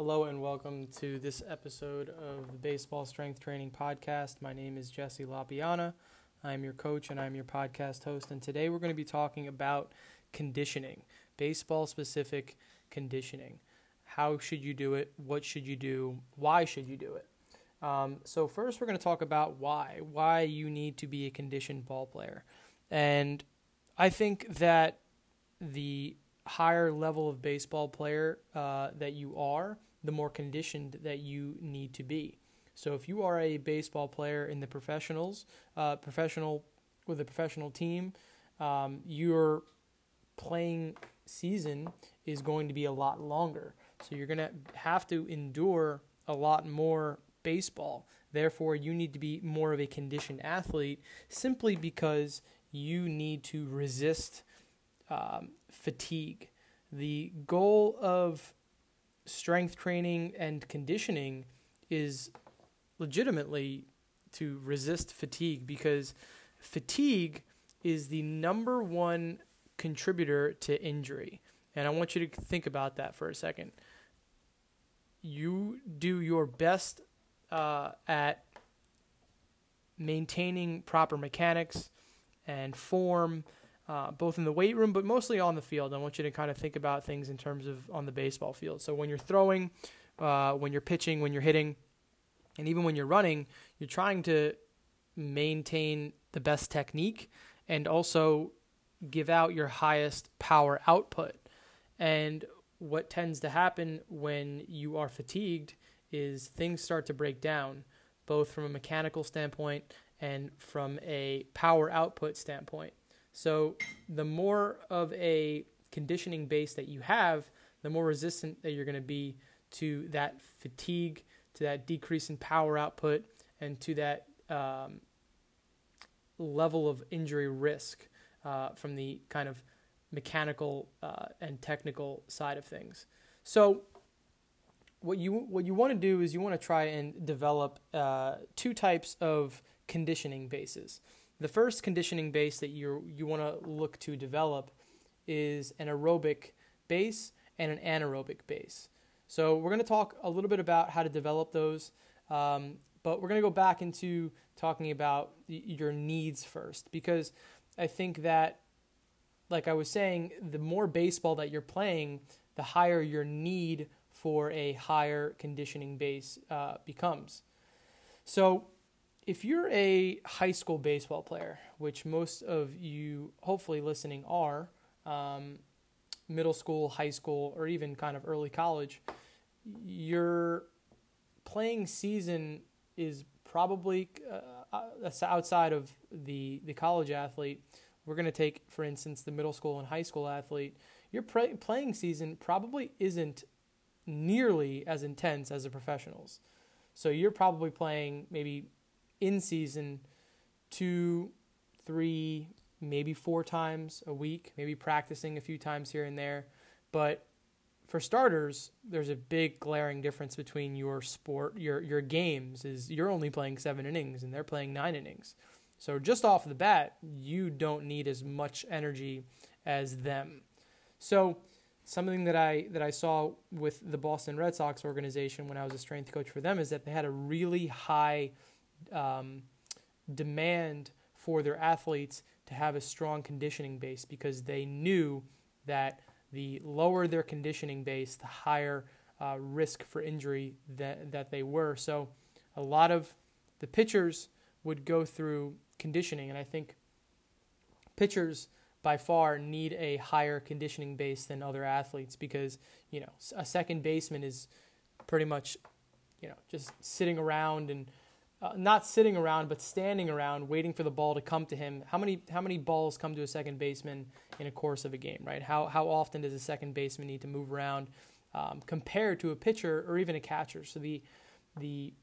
Hello and welcome to this episode of the Baseball Strength Training Podcast. My name is Jesse Lapiana. I'm your coach and I'm your podcast host. And today we're going to be talking about conditioning, baseball specific conditioning. How should you do it? What should you do? Why should you do it? Um, so, first, we're going to talk about why, why you need to be a conditioned ball player. And I think that the higher level of baseball player uh, that you are, the more conditioned that you need to be. So if you are a baseball player in the professionals, uh, professional with a professional team, um, your playing season is going to be a lot longer. So you're going to have to endure a lot more baseball. Therefore, you need to be more of a conditioned athlete simply because you need to resist um, fatigue. The goal of strength training and conditioning is legitimately to resist fatigue because fatigue is the number one contributor to injury. And I want you to think about that for a second. You do your best uh, at maintaining proper mechanics and form uh, both in the weight room, but mostly on the field. I want you to kind of think about things in terms of on the baseball field. So when you're throwing, uh, when you're pitching, when you're hitting, and even when you're running, you're trying to maintain the best technique and also give out your highest power output. And what tends to happen when you are fatigued is things start to break down, both from a mechanical standpoint and from a power output standpoint. So the more of a conditioning base that you have, the more resistant that you're going to be to that fatigue, to that decrease in power output, and to that um, level of injury risk uh, from the kind of mechanical uh, and technical side of things. So what you what you want to do is you want to try and develop uh, two types of conditioning bases. The first conditioning base that you you want to look to develop is an aerobic base and an anaerobic base. So we're going to talk a little bit about how to develop those, um, but we're going to go back into talking about your needs first because I think that, like I was saying, the more baseball that you're playing, the higher your need for a higher conditioning base uh, becomes. So if you're a high school baseball player, which most of you hopefully listening are, um, middle school, high school, or even kind of early college, your playing season is probably uh, uh outside of the the college athlete. We're going to take, for instance, the middle school and high school athlete. Your playing season probably isn't nearly as intense as the professionals. So you're probably playing maybe in season two, three, maybe four times a week, maybe practicing a few times here and there. But for starters, there's a big glaring difference between your sport, your your games is you're only playing seven innings and they're playing nine innings. So just off the bat, you don't need as much energy as them. So something that I that I saw with the Boston Red Sox organization when I was a strength coach for them is that they had a really high um, demand for their athletes to have a strong conditioning base because they knew that the lower their conditioning base, the higher uh, risk for injury that, that they were. So a lot of the pitchers would go through conditioning, and I think pitchers by far need a higher conditioning base than other athletes because you know a second baseman is pretty much you know just sitting around and uh, not sitting around but standing around waiting for the ball to come to him. How many how many balls come to a second baseman in a course of a game, right? How how often does a second baseman need to move around um, compared to a pitcher or even a catcher? So the the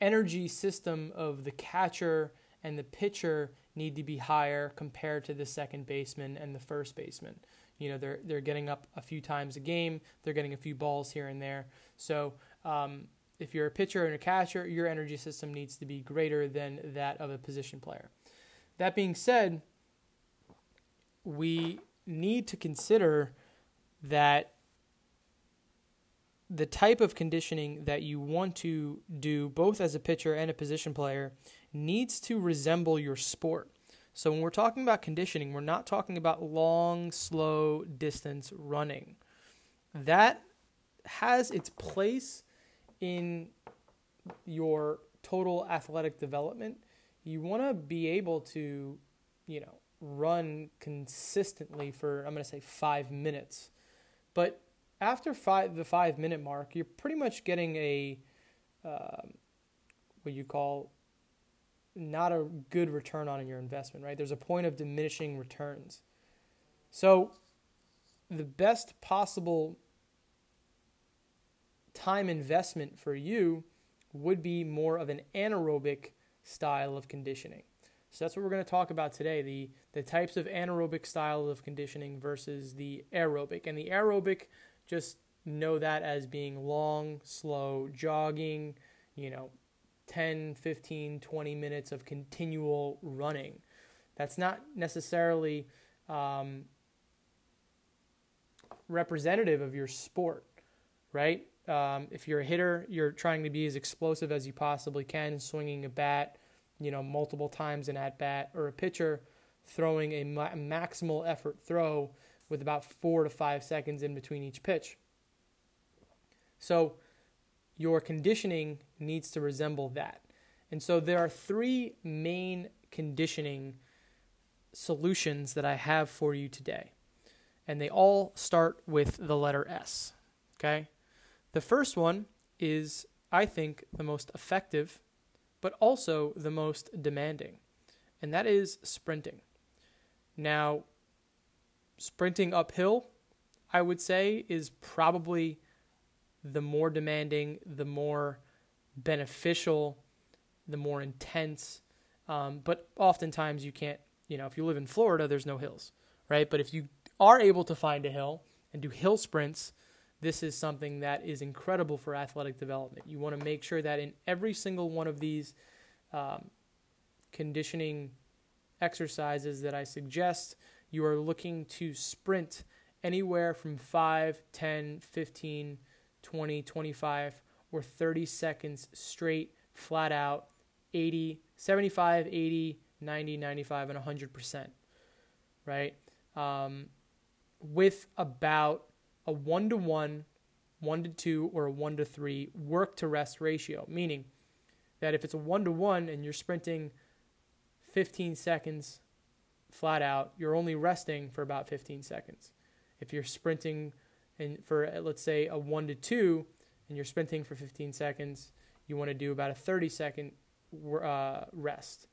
energy system of the catcher and the pitcher need to be higher compared to the second baseman and the first baseman. You know, they're they're getting up a few times a game. They're getting a few balls here and there. So um, if you're a pitcher and a catcher, your energy system needs to be greater than that of a position player. That being said, we need to consider that the type of conditioning that you want to do, both as a pitcher and a position player, needs to resemble your sport. So when we're talking about conditioning, we're not talking about long, slow distance running. That has its place in your total athletic development. You want to be able to, you know, run consistently for I'm going to say 5 minutes. But after five, the 5 minute mark, you're pretty much getting a um, what you call not a good return on your investment, right? There's a point of diminishing returns. So, the best possible time investment for you would be more of an anaerobic style of conditioning. So that's what we're going to talk about today the, the types of anaerobic style of conditioning versus the aerobic. And the aerobic, just know that as being long, slow, jogging, you know, 10, 15, 20 minutes of continual running. That's not necessarily um, representative of your sport, right? Um, if you're a hitter, you're trying to be as explosive as you possibly can, swinging a bat, you know, multiple times in at bat, or a pitcher throwing a ma- maximal effort throw with about four to five seconds in between each pitch. So, your conditioning needs to resemble that. And so, there are three main conditioning solutions that I have for you today. And they all start with the letter S. Okay? The first one is, I think, the most effective, but also the most demanding, and that is sprinting. Now, sprinting uphill, I would say, is probably the more demanding, the more beneficial, the more intense. Um, but oftentimes you can't, you know, if you live in Florida, there's no hills, right? But if you are able to find a hill and do hill sprints, this is something that is incredible for athletic development. You want to make sure that in every single one of these um, conditioning exercises that I suggest, you are looking to sprint anywhere from 5, 10, 15, 20, 25, or 30 seconds straight, flat out, 80, 75, 80, 90, 95, and 100%, right? Um, with about a one to one, one to two, or a one to three work to rest ratio, meaning that if it's a one to one and you're sprinting 15 seconds flat out, you're only resting for about 15 seconds. If you're sprinting and for let's say a one to two and you're sprinting for 15 seconds, you want to do about a 30 second uh, rest,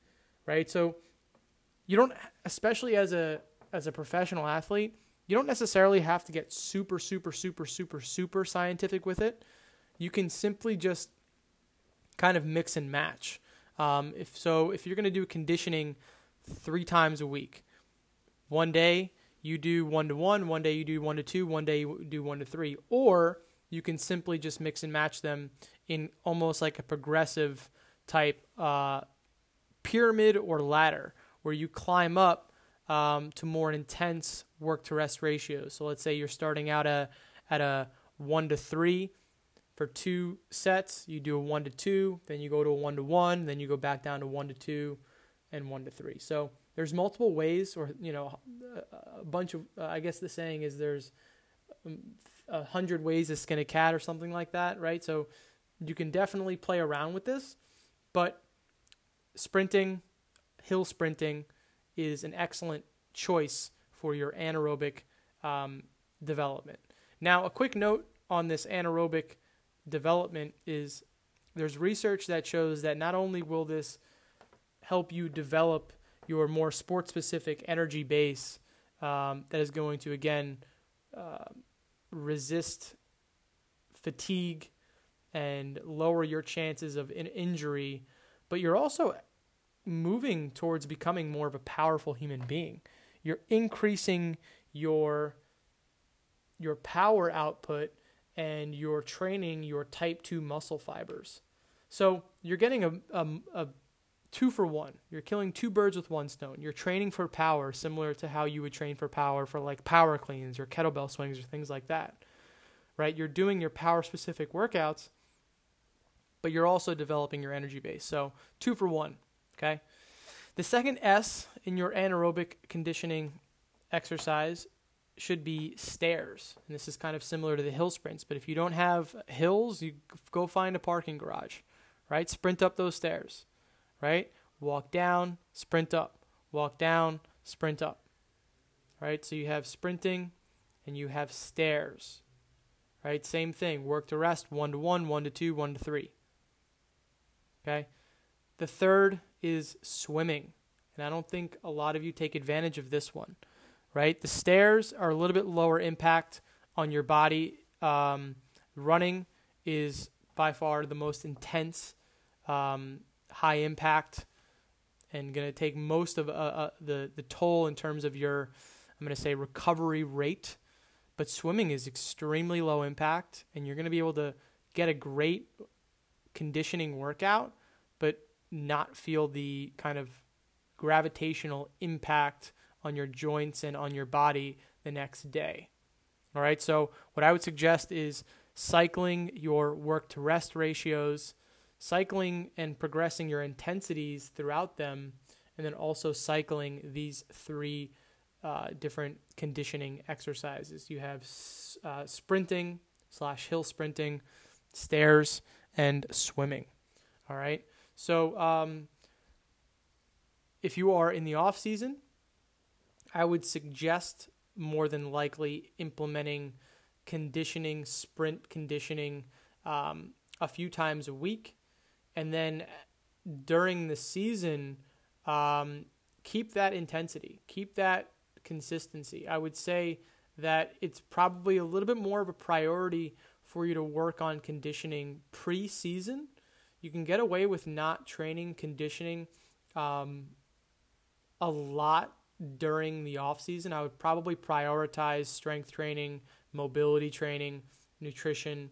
right? So you don't, especially as a as a professional athlete, you don't necessarily have to get super, super, super, super, super scientific with it. You can simply just kind of mix and match. Um, if so, if you're going to do conditioning three times a week, one day you do one to one, one day you do one to two, one day you do one to three, or you can simply just mix and match them in almost like a progressive type uh, pyramid or ladder where you climb up um, to more intense work to rest ratios. So let's say you're starting out a, at a one to three for two sets. You do a one to two, then you go to a one to one, then you go back down to one to two, and one to three. So there's multiple ways, or you know, a bunch of. Uh, I guess the saying is there's um, a hundred ways to skin a cat, or something like that, right? So you can definitely play around with this, but sprinting, hill sprinting is an excellent choice for your anaerobic um, development. Now, a quick note on this anaerobic development is there's research that shows that not only will this help you develop your more sport specific energy base um, that is going to, again, uh, resist fatigue and lower your chances of an injury, but you're also moving towards becoming more of a powerful human being. You're increasing your your power output and you're training your type 2 muscle fibers. So you're getting a, a, a, two for one. You're killing two birds with one stone. You're training for power, similar to how you would train for power for like power cleans or kettlebell swings or things like that. right? You're doing your power specific workouts, but you're also developing your energy base. So, two for one, okay? The second S in your anaerobic conditioning exercise should be stairs. And this is kind of similar to the hill sprints, but if you don't have hills, you go find a parking garage, right? Sprint up those stairs, right? Walk down, sprint up. Walk down, sprint up. Right? So you have sprinting and you have stairs. Right? Same thing. Work to rest, one to one, one to two, one to three. Okay? The third is swimming. And I don't think a lot of you take advantage of this one. Right? The stairs are a little bit lower impact on your body. Um, running is by far the most intense, um, high impact, and going to take most of uh, uh, the the toll in terms of your, I'm going to say recovery rate. But swimming is extremely low impact, and you're going to be able to get a great conditioning workout, but not feel the kind of gravitational impact on your joints and on your body the next day. All right, so what I would suggest is cycling your work to rest ratios, cycling and progressing your intensities throughout them, and then also cycling these three uh, different conditioning exercises. You have uh, sprinting slash hill sprinting, stairs, and swimming. All right. So um, if you are in the off season, I would suggest more than likely implementing conditioning, sprint conditioning um, a few times a week. And then during the season, um, keep that intensity, keep that consistency. I would say that it's probably a little bit more of a priority for you to work on conditioning pre-season. You can get away with not training conditioning um, a lot during the off season. I would probably prioritize strength training, mobility training, nutrition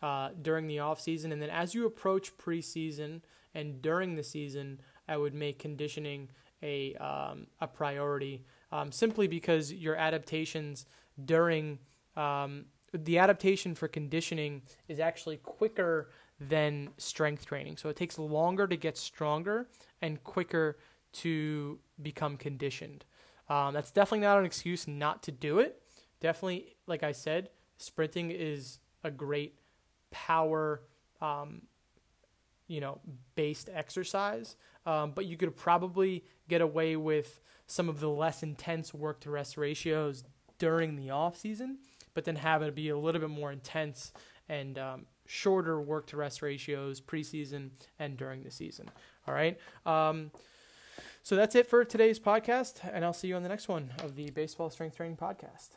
uh, during the off season, and then as you approach preseason and during the season, I would make conditioning a um, a priority um, simply because your adaptations during um, the adaptation for conditioning is actually quicker than strength training. So it takes longer to get stronger and quicker to become conditioned. Um, that's definitely not an excuse not to do it. Definitely, like I said, sprinting is a great power, um, you know, based exercise. Um, but you could probably get away with some of the less intense work to rest ratios during the off season, but then have it be a little bit more intense and um, shorter work to rest ratios preseason and during the season. All right. Um, so that's it for today's podcast, and I'll see you on the next one of the Baseball Strength Training Podcast.